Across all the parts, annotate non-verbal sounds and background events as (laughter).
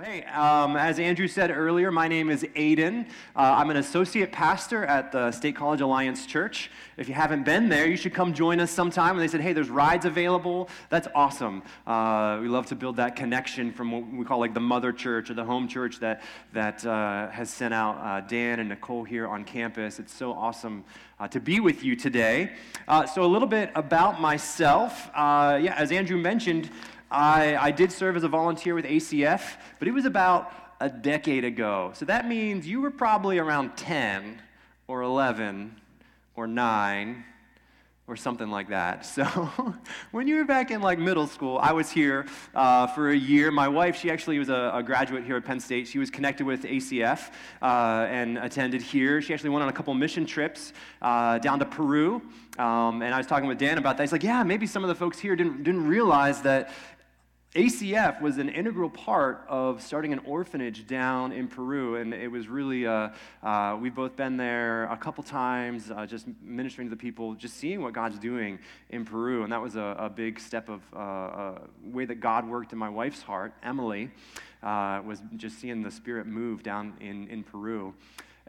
Well, hey, um, as Andrew said earlier, my name is Aiden. Uh, I'm an associate pastor at the State College Alliance Church. If you haven't been there, you should come join us sometime. And they said, hey, there's rides available. That's awesome. Uh, we love to build that connection from what we call like the mother church or the home church that, that uh, has sent out uh, Dan and Nicole here on campus. It's so awesome uh, to be with you today. Uh, so, a little bit about myself. yeah, as Andrew mentioned, I, I did serve as a volunteer with ACF, but it was about a decade ago. So that means you were probably around 10 or 11 or 9 or something like that. (laughs) So when you were back in like middle school, I was here uh, for a year. My wife, she actually was a, a, graduate here at Penn State. She was connected with ACF uh, and attended here. She actually went on a couple mission trips uh, down to Peru. Um, and I was talking with Dan about that. He's like, yeah, maybe some of the folks here didn't, didn't realize that ACF was an integral part of starting an orphanage down in Peru, and it was really, uh, uh, we've both been there a couple times, uh, just ministering to the people, just seeing what God's doing in Peru, and that was a, a big step of uh, a way that God worked in my wife's heart, Emily, uh, was just seeing the Spirit move down in, in Peru.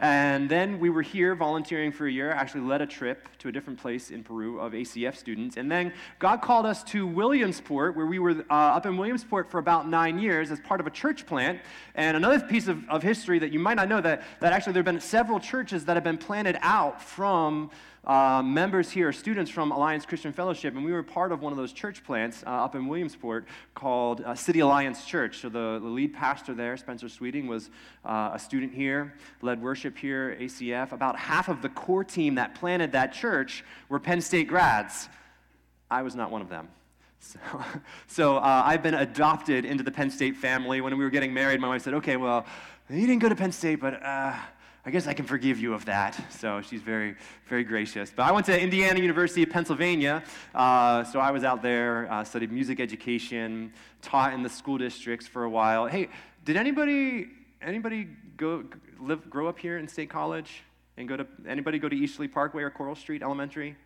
And then we were here volunteering for a year, actually led a trip to a different place in Peru of ACF students. And then God called us to Williamsport, where we were uh, up in Williamsport for about nine years as part of a church plant. And another piece of, of history that you might not know that, that actually there have been several churches that have been planted out from uh, members here, are students from Alliance Christian Fellowship, and we were part of one of those church plants uh, up in Williamsport called uh, City Alliance Church. So the, the, lead pastor there, Spencer Sweeting, was uh, a student here, led worship here, ACF. About half of the core team that planted that church were Penn State grads. I was not one of them. So, (laughs) so uh, I've been adopted into the Penn State family. When we were getting married, my wife said, okay, well, you didn't go to Penn State, but uh, I guess I can forgive you of that. So she's very, very gracious. But I went to Indiana University of Pennsylvania. Uh, so I was out there, uh, studied music education, taught in the school districts for a while. Hey, did anybody, anybody go, live, grow up here in State College? And go to, anybody go to Easterly Parkway or Corl Street Elementary?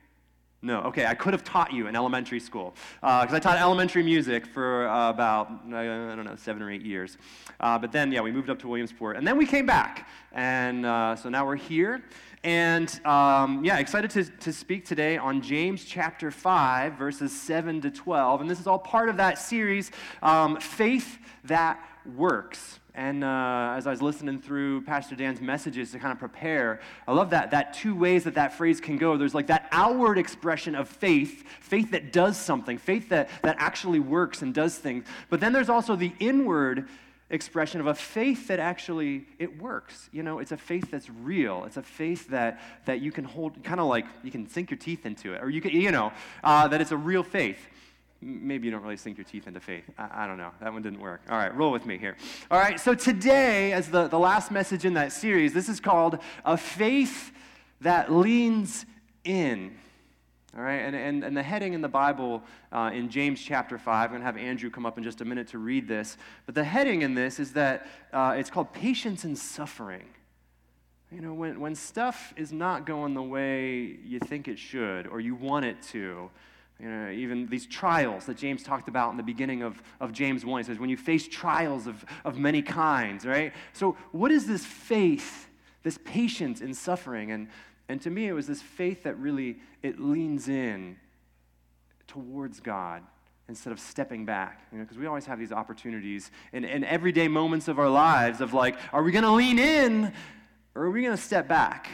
No, okay, I could have taught you in elementary school because uh, I taught elementary music for uh, about, I don't know, seven or eight years. Uh, but then, yeah, we moved up to Williamsport. And then we came back. And uh, so now we're here. And um, yeah, excited to, to speak today on James chapter 5, verses 7 to 12. And this is all part of that series, um, Faith That Works. And uh, as I was listening through Pastor Dan's messages to kind of prepare, I love that, that two ways that that phrase can go. There's like that outward expression of faith, faith that does something, faith that, that actually works and does things. But then there's also the inward expression of a faith that actually it works you know it's a faith that's real it's a faith that that you can hold kind of like you can sink your teeth into it or you can you know uh, that it's a real faith maybe you don't really sink your teeth into faith. I, I, don't know. That one didn't work. All right, roll with me here. All right, so today, as the, the last message in that series, this is called A Faith That Leans In. All right, and, and, and the heading in the Bible uh, in James chapter 5, I'm going to have Andrew come up in just a minute to read this. But the heading in this is that uh, it's called Patience in Suffering. You know, when, when stuff is not going the way you think it should or you want it to, you know, even these trials that James talked about in the beginning of, of James 1. He says, when you face trials of, of many kinds, right? So, what is this faith, this patience in suffering? And, and to me, it was this faith that really, it leans in towards God instead of stepping back. You know, because we always have these opportunities in, in everyday moments of our lives of like, are we going to lean in or are we going to step back?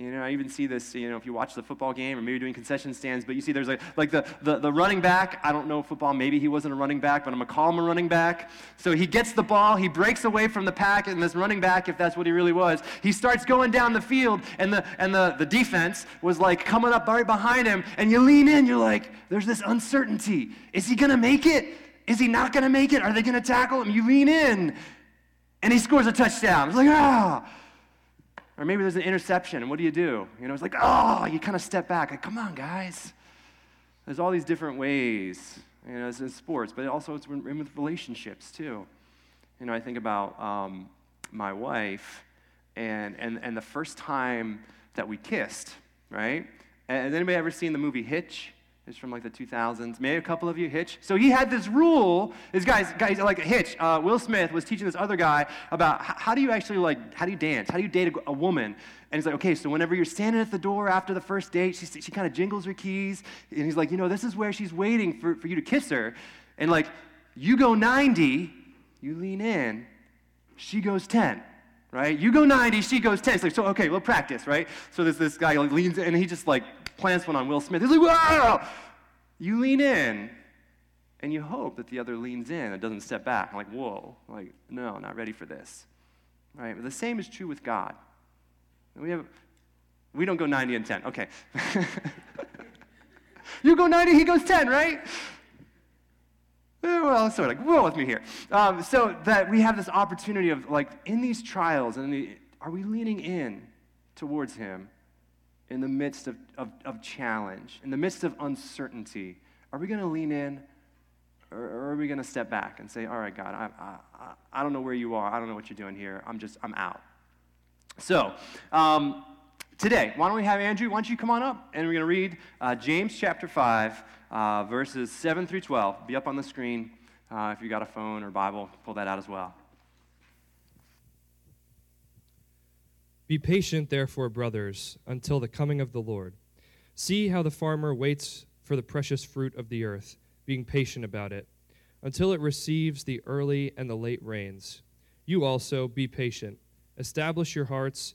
You know, I even see this, you know, if you watch the football game or maybe doing concession stands, but you see there's like, like the, the, the running back. I don't know football, maybe he wasn't a running back, but I'm going to call him a running back. So he gets the ball, he breaks away from the pack, and this running back, if that's what he really was, he starts going down the field, and the, and the, the defense was like coming up right behind him, and you lean in, you're like, there's this uncertainty. Is he going to make it? Is he not going to make it? Are they going to tackle him? You lean in, and he scores a touchdown. It's like, ah. Or maybe there's an interception, and what do you do? You know, it's like, oh, you kind of step back. Like, come on, guys. There's all these different ways. You know, it's in sports, but also it's in with relationships too. You know, I think about um, my wife and, and, and the first time that we kissed, right? Has anybody ever seen the movie Hitch? It's from like the 2000s. Maybe a couple of you, Hitch. So he had this rule. This guy's, guys like a Hitch. Uh, Will Smith was teaching this other guy about how, how, do you actually like, how do you dance? How do you date a, a, woman? And he's like, okay, so whenever you're standing at the door after the first date, she, she kind of jingles her keys. And he's like, you know, this is where she's waiting for, for you to kiss her. And like, you go 90, you lean in, she goes 10 right? You go 90, she goes 10. It's like, so, okay, we'll practice, right? So this, this guy like, leans in, and he just like plants one on Will Smith. He's like, wow! You lean in, and you hope that the other leans in and doesn't step back. I'm like, whoa, like, no, not ready for this. Right? But the same is true with God. We have, we don't go 90 and 10. Okay. (laughs) you go 90, he goes 10, right? Eh, well, sort of like, roll with me here. Um, so that we have this opportunity of like in these trials, and the, are we leaning in towards Him in the midst of, of, of challenge, in the midst of uncertainty? Are we going to lean in, or, or, are we going to step back and say, "All right, God, I, I, I don't know where you are. I don't know what you're doing here. I'm just, I'm out." So. Um, today, why don't we have Andrew? Why don't you come on up and we're going to read uh, James chapter 5, uh, verses 7 through 12. Be up on the screen. Uh, if you got a phone or Bible, pull that out as well. Be patient, therefore, brothers, until the coming of the Lord. See how the farmer waits for the precious fruit of the earth, being patient about it, until it receives the early and the late rains. You also be patient. Establish your hearts,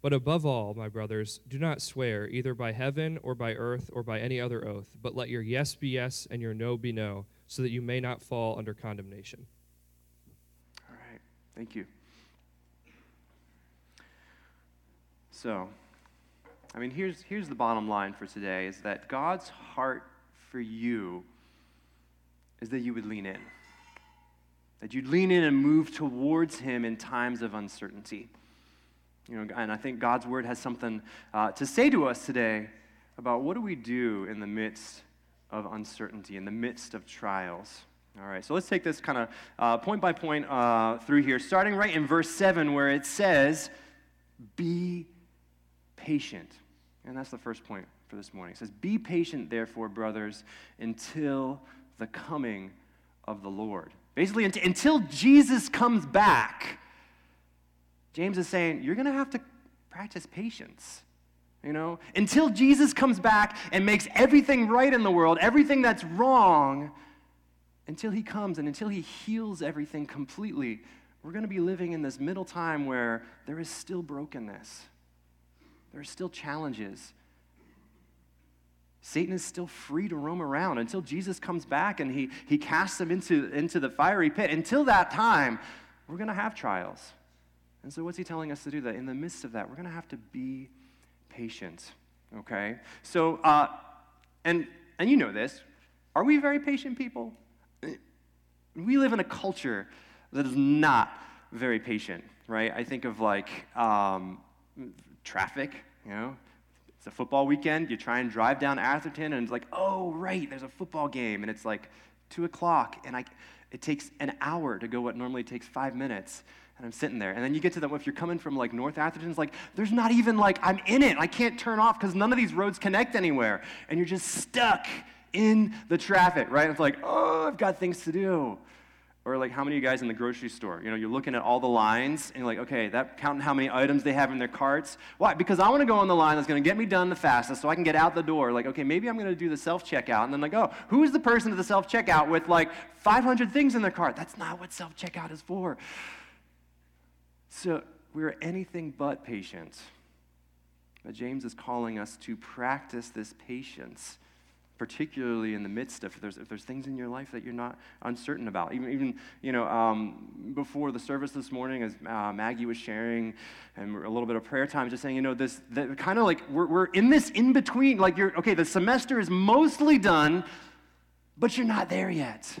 But above all, my brothers, do not swear either by heaven or by earth or by any other oath, but let your yes be yes and your no be no, so that you may not fall under condemnation. All right. Thank you. So, I mean, here's, here's the bottom line for today is that God's heart for you is that you would lean in, that you'd lean in and move towards Him in times of uncertainty. You know, and I think God's word has something uh, to say to us today about what do we do in the midst of uncertainty, in the midst of trials. All right, so let's take this kind of uh, point by point uh, through here, starting right in verse 7, where it says, Be patient. And that's the first point for this morning. It says, Be patient, therefore, brothers, until the coming of the Lord. Basically, until Jesus comes back. James is saying, you're going to have to practice patience. You know, until Jesus comes back and makes everything right in the world, everything that's wrong, until he comes and until he heals everything completely, we're going to be living in this middle time where there is still brokenness. There are still challenges. Satan is still free to roam around until Jesus comes back and he, he casts them into, into the fiery pit. Until that time, we're going to have trials. And so, what's he telling us to do? That in the midst of that, we're going to have to be patient. Okay? So, uh, and, and you know this. Are we very patient people? We live in a culture that is not very patient, right? I think of like um, traffic, you know, it's a football weekend. You try and drive down Atherton, and it's like, oh, right, there's a football game, and it's like two o'clock, and I, it takes an hour to go what normally takes five minutes. And I'm sitting there. And then you get to the, if you're coming from like North Atherton, it's like, there's not even like, I'm in it. I can't turn off because none of these roads connect anywhere. And you're just stuck in the traffic, right? It's like, oh, I've got things to do. Or like, how many of you guys in the grocery store? You know, you're looking at all the lines and you're like, okay, that counting how many items they have in their carts. Why? Because I want to go on the line that's going to get me done the fastest so I can get out the door. Like, okay, maybe I'm going to do the self checkout. And then like, oh, who's the person at the self checkout with like 500 things in their cart? That's not what self checkout is for. So we're anything but patient. But James is calling us to practice this patience particularly in the midst of if there's, if there's things in your life that you're not uncertain about. Even, even you know, um, before the service this morning, as uh, Maggie was sharing, and a little bit of prayer time, just saying, you know, this kind of like we're, we're in this in between. Like you're okay, the semester is mostly done, but you're not there yet.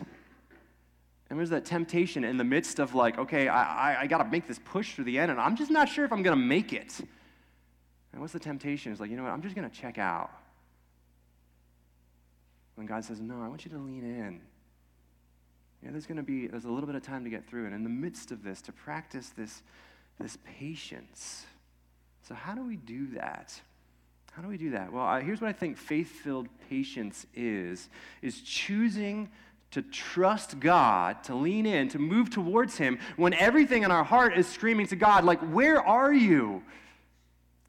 And there's that temptation in the midst of like, okay, I, I, I got to make this push through the end, and I'm just not sure if I'm going to make it. And what's the temptation? It's like, you know what, I'm just going to check out. When God says, no, I want you to lean in. Yeah, there's going to be, there's a little bit of time to get through. And in the midst of this, to practice this, this patience. So how do we do that? How do we do that? Well, uh, here's what I think faith-filled patience is, is choosing to trust God, to lean in, to move towards Him when everything in our heart is screaming to God, like, where are you?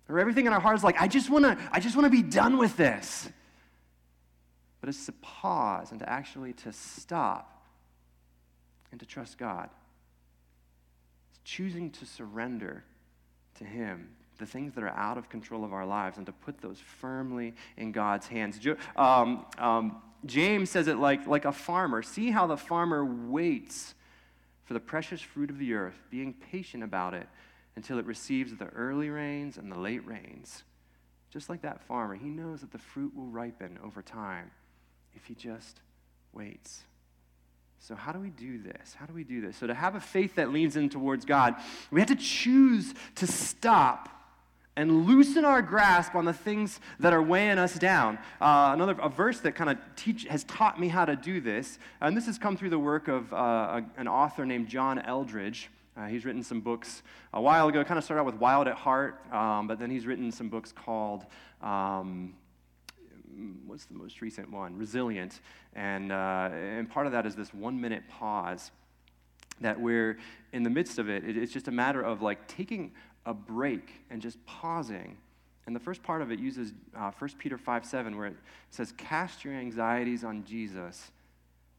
Or everything in our heart is like, I just wanna, I just wanna be done with this. But it's to pause and to actually to stop and to trust God. It's choosing to surrender to Him the things that are out of control of our lives and to put those firmly in God's hands. Um, um, James says it like, like a farmer. See how the farmer waits for the precious fruit of the earth, being patient about it until it receives the early rains and the late rains. Just like that farmer, he knows that the fruit will ripen over time if he just waits. So, how do we do this? How do we do this? So, to have a faith that leans in towards God, we have to choose to stop and loosen our grasp on the things that are weighing us down. Uh, another a verse that kind of teach has taught me how to do this, and this has come through the work of uh, an author named John Eldredge. Uh, he's written some books a while ago. Kind of started out with Wild at Heart, um, but then he's written some books called. Um, what's the most recent one? Resilient. And, uh, and part of that is this one minute pause that we're in the midst of it. It's just a matter of like taking a break and just pausing. And the first part of it uses uh, 1 Peter 5 7, where it says, Cast your anxieties on Jesus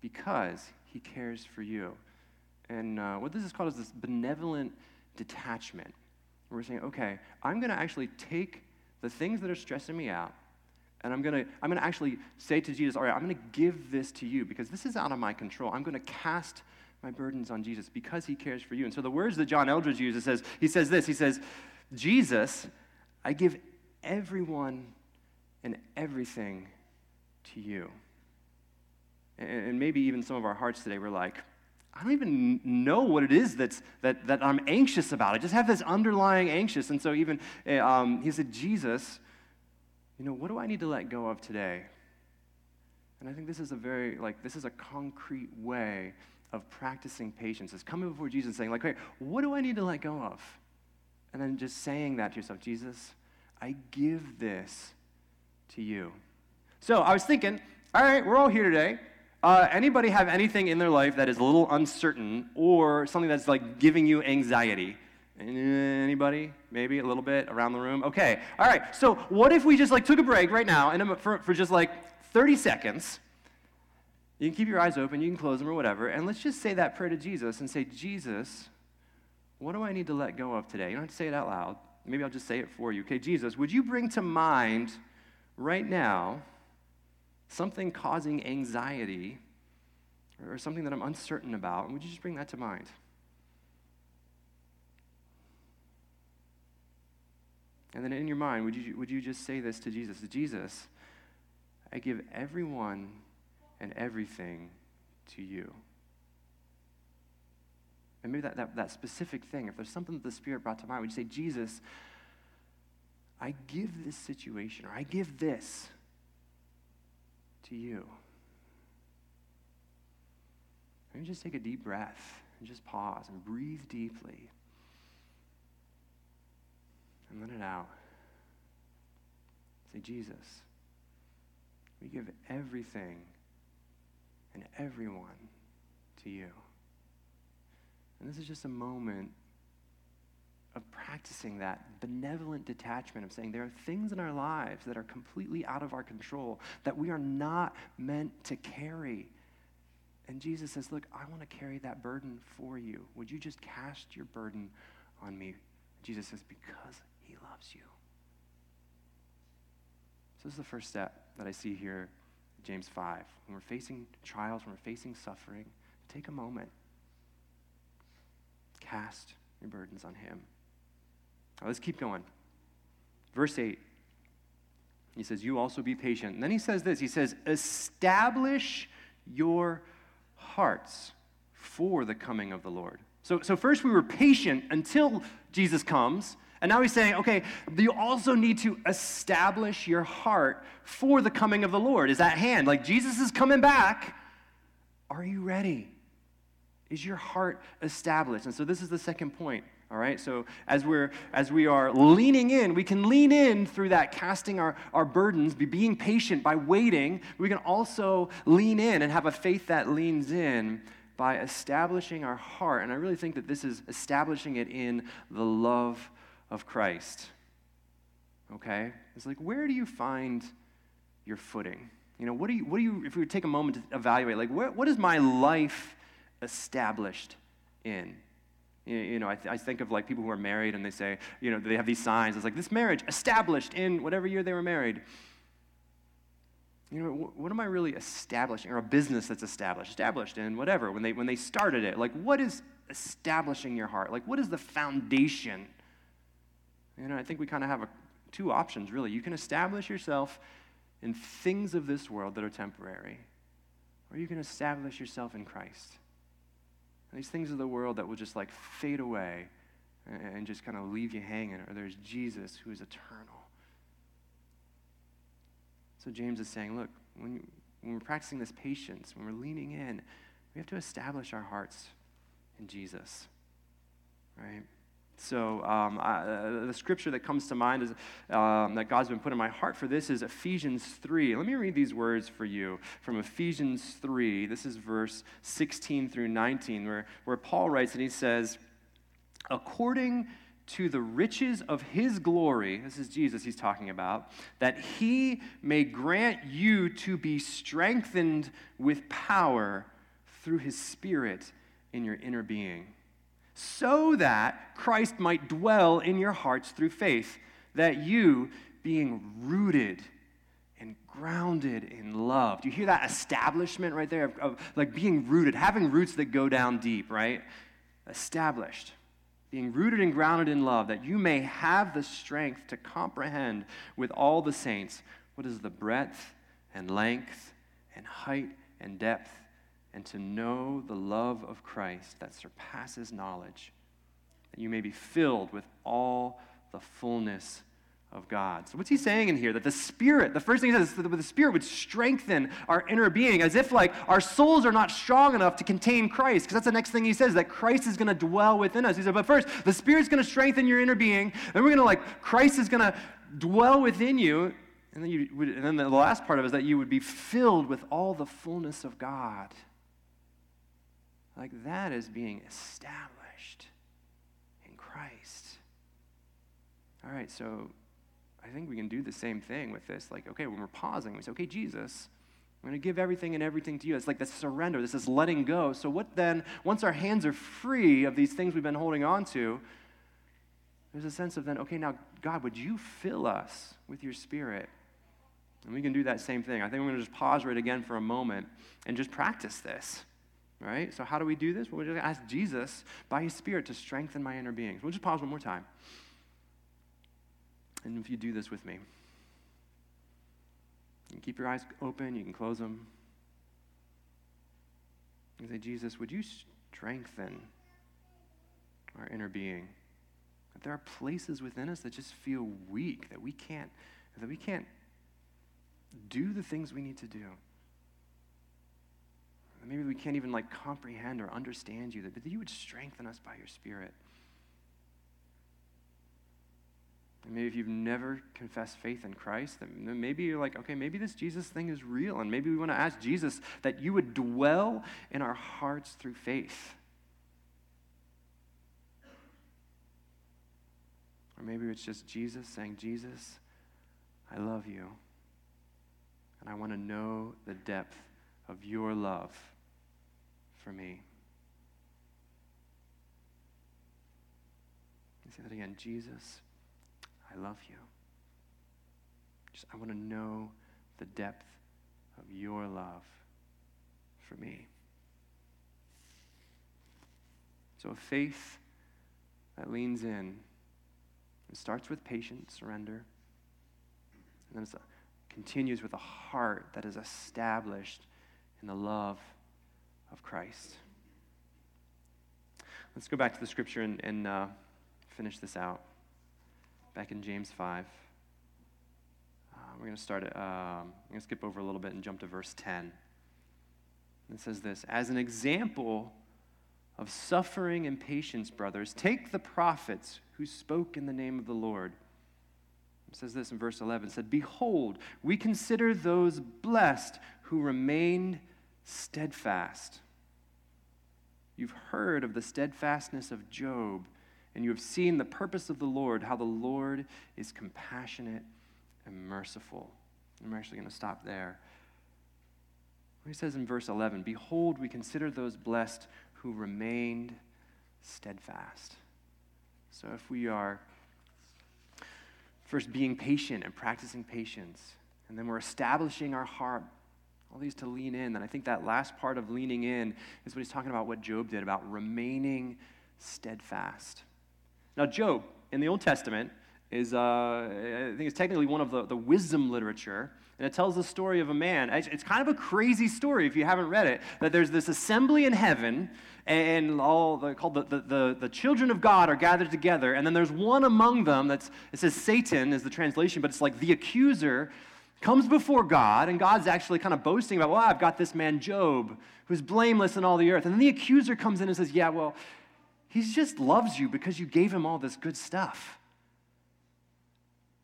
because he cares for you. And uh, what this is called is this benevolent detachment. We're saying, okay, I'm going to actually take the things that are stressing me out, and I'm going to I'm going to actually say to Jesus, all right, I'm going to give this to you because this is out of my control. I'm going to cast my burdens on Jesus because he cares for you. And so the words that John Eldredge uses says, he says this, he says, Jesus, I give everyone and everything to you. And maybe even some of our hearts today, we're like, I don't even know what it is that's, that, that I'm anxious about. I just have this underlying anxious. And so even, eh, um, he said, Jesus, you know, what do I need to let go of today? And I think this is a very, like, this is a concrete way of practicing patience is coming before Jesus and saying, like, hey, what do I need to let go of? And then just saying that to yourself, Jesus, I give this to you. So I was thinking, all right, we're all here today. Uh, anybody have anything in their life that is a little uncertain or something that's like giving you anxiety? Anybody? Maybe a little bit around the room? Okay. All right. So what if we just like took a break right now and for, for just like 30 seconds you can keep your eyes open, you can close them or whatever, and let's just say that prayer to Jesus and say, Jesus, what do I need to let go of today? You don't have to say it out loud. Maybe I'll just say it for you. Okay, Jesus, would you bring to mind right now something causing anxiety or something that I'm uncertain about? And would you just bring that to mind? And then in your mind, would you, would you just say this to Jesus? Jesus, I give everyone and everything to you. And maybe that, that, that specific thing, if there's something that the Spirit brought to mind, would you say, Jesus, I give this situation, or I give this to you? Maybe just take a deep breath and just pause and breathe deeply. And let it out. Say, Jesus, we give everything and everyone to you. And this is just a moment of practicing that benevolent detachment of saying there are things in our lives that are completely out of our control that we are not meant to carry. And Jesus says, Look, I want to carry that burden for you. Would you just cast your burden on me? Jesus says, Because he loves you. So, this is the first step that I see here James 5. When we're facing trials, when we're facing suffering, take a moment. Cast your burdens on Him. Right, let's keep going. Verse 8. He says, You also be patient. And then he says this He says, Establish your hearts for the coming of the Lord. So, so first we were patient until Jesus comes. And now he's saying, okay, you also need to establish your heart for the coming of the Lord. Is at hand. Like Jesus is coming back. Are you ready? Is your heart established? And so this is the second point. All right, so as we're as we are leaning in, we can lean in through that casting our, our burdens, be being patient by waiting. We can also lean in and have a faith that leans in by establishing our heart. And I really think that this is establishing it in the love of Christ. Okay? It's like, where do you find your footing? You know, what do you, what do you if we take a moment to evaluate, like, where, what is my life established in? You know, I, th- I, think of like people who are married and they say, you know, they have these signs. It's like this marriage established in whatever year they were married. You know, what, what am I really establishing? Or a business that's established, established in whatever, when they, when they started it. Like, what is establishing your heart? Like, what is the foundation? You know, I think we kind of have a, two options, really. You can establish yourself in things of this world that are temporary, or you can establish yourself in Christ. And these things of the world that will just like fade away and just kind of leave you hanging, or there's Jesus who is eternal. So James is saying, look, when, you, when we're practicing this patience, when we're leaning in, we have to establish our hearts in Jesus, right? So um, uh, the scripture that comes to mind is um, that God's been put in my heart for this is Ephesians 3. Let me read these words for you from Ephesians 3. This is verse 16 through 19, where, where Paul writes and he says, According to the riches of his glory, this is Jesus he's talking about, that he may grant you to be strengthened with power through his Spirit in your inner being so that Christ might dwell in your hearts through faith, that you, being rooted and grounded in love. Do you hear that establishment right there of, of, like being rooted, having roots that go down deep, right? Established. Being rooted and grounded in love, that you may have the strength to comprehend with all the saints what is the breadth and length and height and depth and to know the love of Christ that surpasses knowledge, that you may be filled with all the fullness of God. So, what's he saying in here? That the Spirit, the first thing he says is that the Spirit would strengthen our inner being, as if like our souls are not strong enough to contain Christ. Because that's the next thing he says, that Christ is going to dwell within us. He said, but first, the Spirit's going to strengthen your inner being. Then we're going to like, Christ is going to dwell within you. And then, you would, and then the last part of it is that you would be filled with all the fullness of God. Like that is being established in Christ. All right, so I think we can do the same thing with this. Like, okay, when we're pausing, we say, okay, Jesus, I'm going to give everything and everything to you. It's like this surrender, this is letting go. So, what then, once our hands are free of these things we've been holding on to, there's a sense of then, okay, now, God, would you fill us with your spirit? And we can do that same thing. I think we're going to just pause right again for a moment and just practice this. Right? So, how do we do this? Well, we just ask Jesus by his Spirit to strengthen my inner being. So we'll just pause one more time. And if you do this with me, you can keep your eyes open, you can close them. You say, Jesus, would you strengthen our inner being? That there are places within us that just feel weak, that we can't, that we can't do the things we need to do. Maybe we can't even like comprehend or understand you, but that you would strengthen us by your Spirit. And maybe if you've never confessed faith in Christ, then maybe you're like, okay, maybe this Jesus thing is real. And maybe we want to ask Jesus that you would dwell in our hearts through faith. Or maybe it's just Jesus saying, Jesus, I love you. And I want to know the depth of your love for me. say that again Jesus, I love you. Just, I want to know the depth of your love for me. So a faith that leans in, it starts with patience, surrender, and then it continues with a heart that is established in the love of Christ. Let's go back to the scripture and, and uh, finish this out. Back in James 5. Uh, we're going to start. Um, I'm going to skip over a little bit and jump to verse 10. It says this As an example of suffering and patience, brothers, take the prophets who spoke in the name of the Lord. It says this in verse 11 it said, Behold, we consider those blessed who remained steadfast. You've heard of the steadfastness of Job, and you have seen the purpose of the Lord, how the Lord is compassionate and merciful. I'm actually going to stop there. He says in verse 11, Behold, we consider those blessed who remained steadfast. So if we are first being patient and practicing patience, and then we're establishing our heart all these to lean in. And I think that last part of leaning in is what he's talking about, what Job did, about remaining steadfast. Now, Job in the Old Testament is, uh, I think it's technically one of the, the wisdom literature. And it tells the story of a man. It's kind of a crazy story if you haven't read it. That there's this assembly in heaven, and all the, called the, the, the children of God are gathered together. And then there's one among them that's, it says Satan is the translation, but it's like the accuser comes before God, and God's actually kind of boasting about, well, I've got this man Job who's blameless in all the earth. And then the accuser comes in and says, yeah, well, he just loves you because you gave him all this good stuff.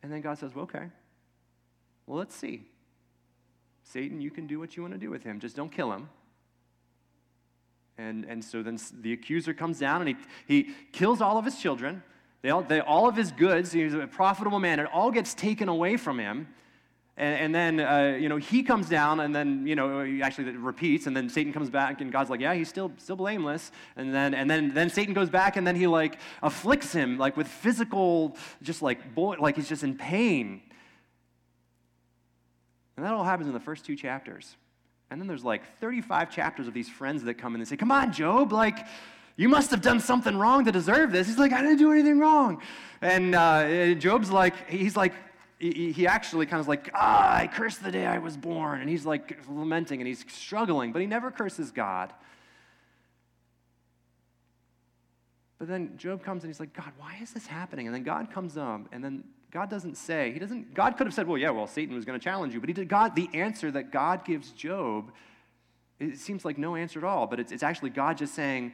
And then God says, well, okay, well, let's see. Satan, you can do what you want to do with him, just don't kill him. And, and so then the accuser comes down and he, he kills all of his children. They all, they, all of his goods, he's a profitable man, it all gets taken away from him. And, and then, uh, you know, he comes down and then, you know, actually repeats and then Satan comes back and God's like, yeah, he's still, still blameless. And then, and then, then Satan goes back and then he like afflicts him like with physical, just like, boy, like he's just in pain. And that all happens in the first two chapters. And then there's like 35 chapters of these friends that come in and say, come on, Job, like, you must have done something wrong to deserve this. He's like, I didn't do anything wrong. And uh, Job's like, he's like, he, actually kind of like, ah, I cursed the day I was born. And he's like lamenting and he's struggling, but he never curses God. But then Job comes and he's like, God, why is this happening? And then God comes up, and then God doesn't say, He doesn't, God could have said, Well, yeah, well, Satan was going to challenge you. But he did God, the answer that God gives Job, it seems like no answer at all, but it's, it's actually God just saying,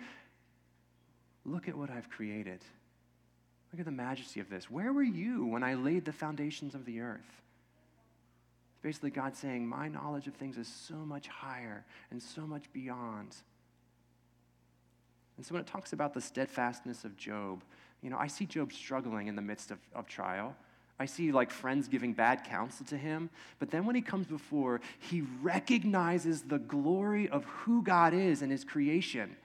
Look at what I've created. Look at the majesty of this. Where were you when I laid the foundations of the earth? It's basically God saying, My knowledge of things is so much higher and so much beyond. And so when it talks about the steadfastness of Job, you know, I see Job struggling in the midst of, of trial. I see like friends giving bad counsel to him. But then when he comes before, he recognizes the glory of who God is and his creation.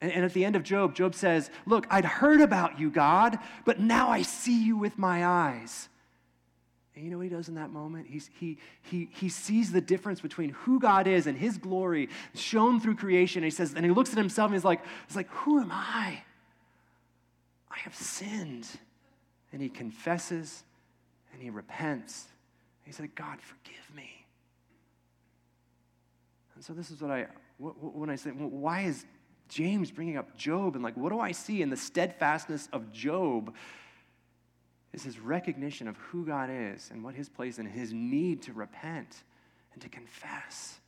And, and at the end of Job, Job says, Look, I'd heard about you, God, but now I see you with my eyes. And you know what he does in that moment? He's, he, he, he sees the difference between who God is and his glory shown through creation. And he says, and he looks at himself and he's like, he's like, Who am I? I have sinned. And he confesses and he repents. He said, God, forgive me. And so this is what I, when I say, why is James bringing up Job and like, what do I see in the steadfastness of Job? Is his recognition of who God is and what his place and his need to repent and to confess.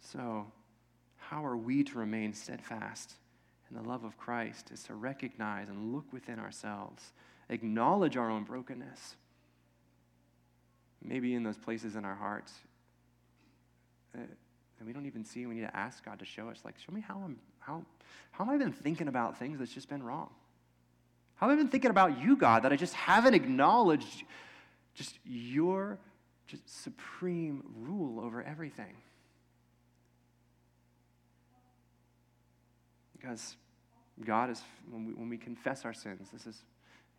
So, how are we to remain steadfast in the love of Christ? Is to recognize and look within ourselves, acknowledge our own brokenness. Maybe in those places in our hearts. Uh, and we don't even see, we need to ask God to show us, like, show me how I'm, how, how have I been thinking about things that's just been wrong? How have I been thinking about you, God, that I just haven't acknowledged just your just supreme rule over everything? Because God is, when we, when we confess our sins, this is,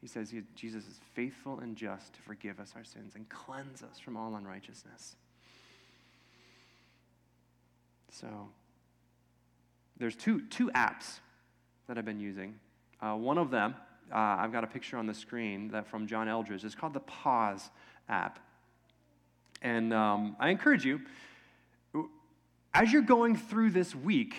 He says he, Jesus is faithful and just to forgive us our sins and cleanse us from all unrighteousness. So, there's two, two apps that I've been using. Uh, one of them, uh, I've got a picture on the screen that from John Eldredge. It's called the Pause app. And um, I encourage you, as you're going through this week,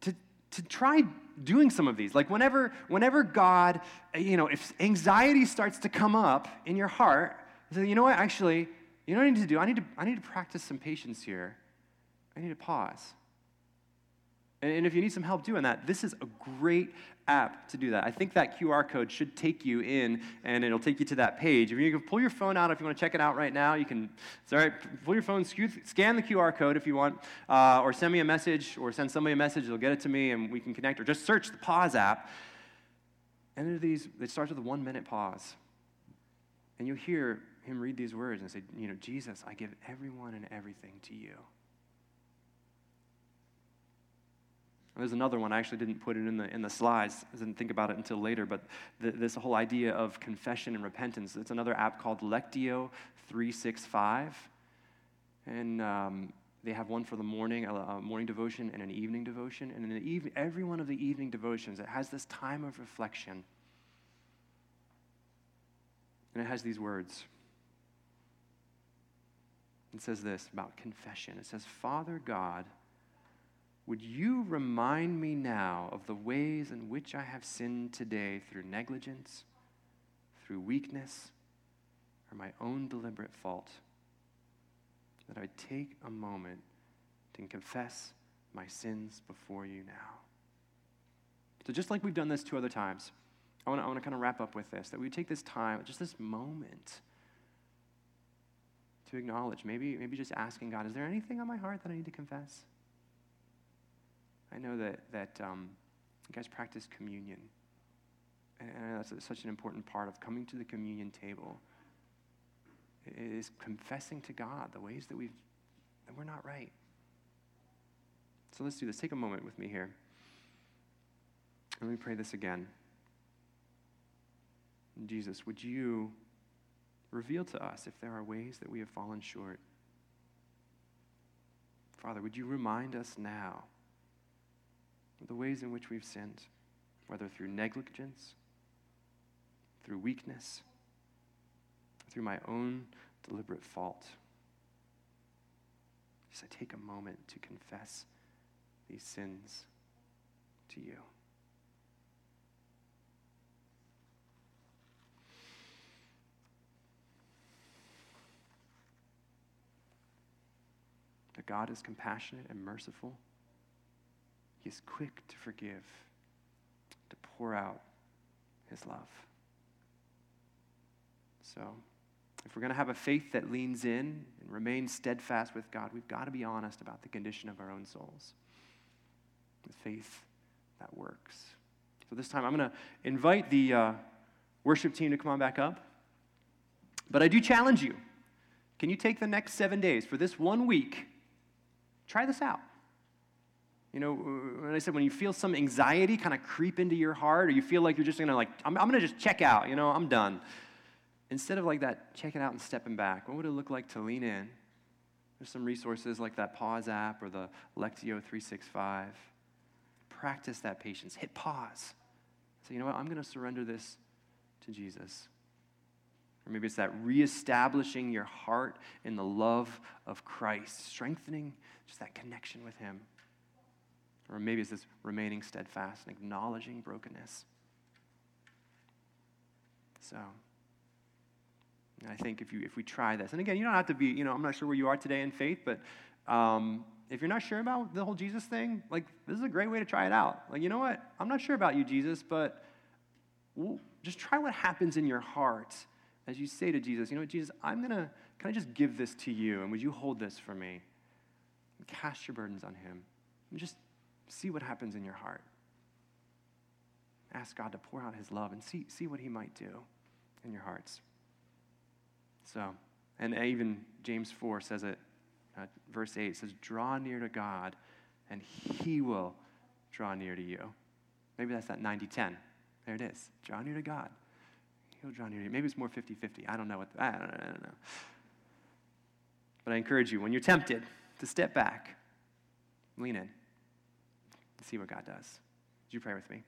to, to try doing some of these. Like whenever, whenever God, you know, if anxiety starts to come up in your heart, say, you know what, actually, you know what I need to do? I need to, I need to practice some patience here. I need to pause. And if you need some help doing that, this is a great app to do that. I think that QR code should take you in and it'll take you to that page. If you can pull your phone out, if you want to check it out right now, you can, it's all right, pull your phone, scan the QR code if you want, uh, or send me a message or send somebody a message, they'll get it to me and we can connect, or just search the pause app. And these, it starts with a one minute pause. And you'll hear him read these words and say, you know, Jesus, I give everyone and everything to you. There's another one. I actually didn't put it in the, in the slides. I didn't think about it until later. But the, this whole idea of confession and repentance, it's another app called Lectio 365. And um, they have one for the morning, a, morning devotion and an evening devotion. And in the eve- every one of the evening devotions, it has this time of reflection. And it has these words. It says this about confession. It says, Father God, would you remind me now of the ways in which I have sinned today through negligence, through weakness, or my own deliberate fault? That I take a moment to confess my sins before you now. So, just like we've done this two other times, I want to kind of wrap up with this that we take this time, just this moment, to acknowledge, maybe, maybe just asking God, is there anything on my heart that I need to confess? I know that, that um, you guys practice communion. And that's such an important part of coming to the communion table. Is confessing to God the ways that, we've, that we're not right. So let's do this. Take a moment with me here. Let me pray this again. Jesus, would you reveal to us if there are ways that we have fallen short? Father, would you remind us now? of the ways in which we've sinned, whether through negligence, through weakness, through my own deliberate fault. Just I take a moment to confess these sins to you. God is compassionate and merciful he is quick to forgive, to pour out his love. So, if we're going to have a faith that leans in and remains steadfast with God, we've got to be honest about the condition of our own souls. The faith that works. So, this time I'm going to invite the uh, worship team to come on back up. But I do challenge you can you take the next seven days for this one week? Try this out. You know, when I said when you feel some anxiety kind of creep into your heart, or you feel like you're just gonna like, I'm, I'm gonna just check out, you know, I'm done. Instead of like that, checking out and stepping back, what would it look like to lean in? There's some resources like that Pause app or the Lectio 365. Practice that patience. Hit pause. Say, you know what, I'm gonna surrender this to Jesus. Or maybe it's that reestablishing your heart in the love of Christ, strengthening just that connection with Him. Or maybe it's this remaining steadfast and acknowledging brokenness. So, I think if, you, if we try this, and again, you don't have to be, you know, I'm not sure where you are today in faith, but um, if you're not sure about the whole Jesus thing, like, this is a great way to try it out. Like, you know what? I'm not sure about you, Jesus, but just try what happens in your heart as you say to Jesus, you know what, Jesus, I'm going to, can I just give this to you? And would you hold this for me? And cast your burdens on him. And just See what happens in your heart. Ask God to pour out his love and see, see what he might do in your hearts. So, and even James 4 says it, uh, verse 8 says, Draw near to God, and he will draw near to you. Maybe that's that 90 10. There it is. Draw near to God. Near to you. Maybe it's more 50 50. I don't know what, the, I, don't, I don't know. But I encourage you, when you're tempted, to step back, lean in, and see what God does. Would you pray with me?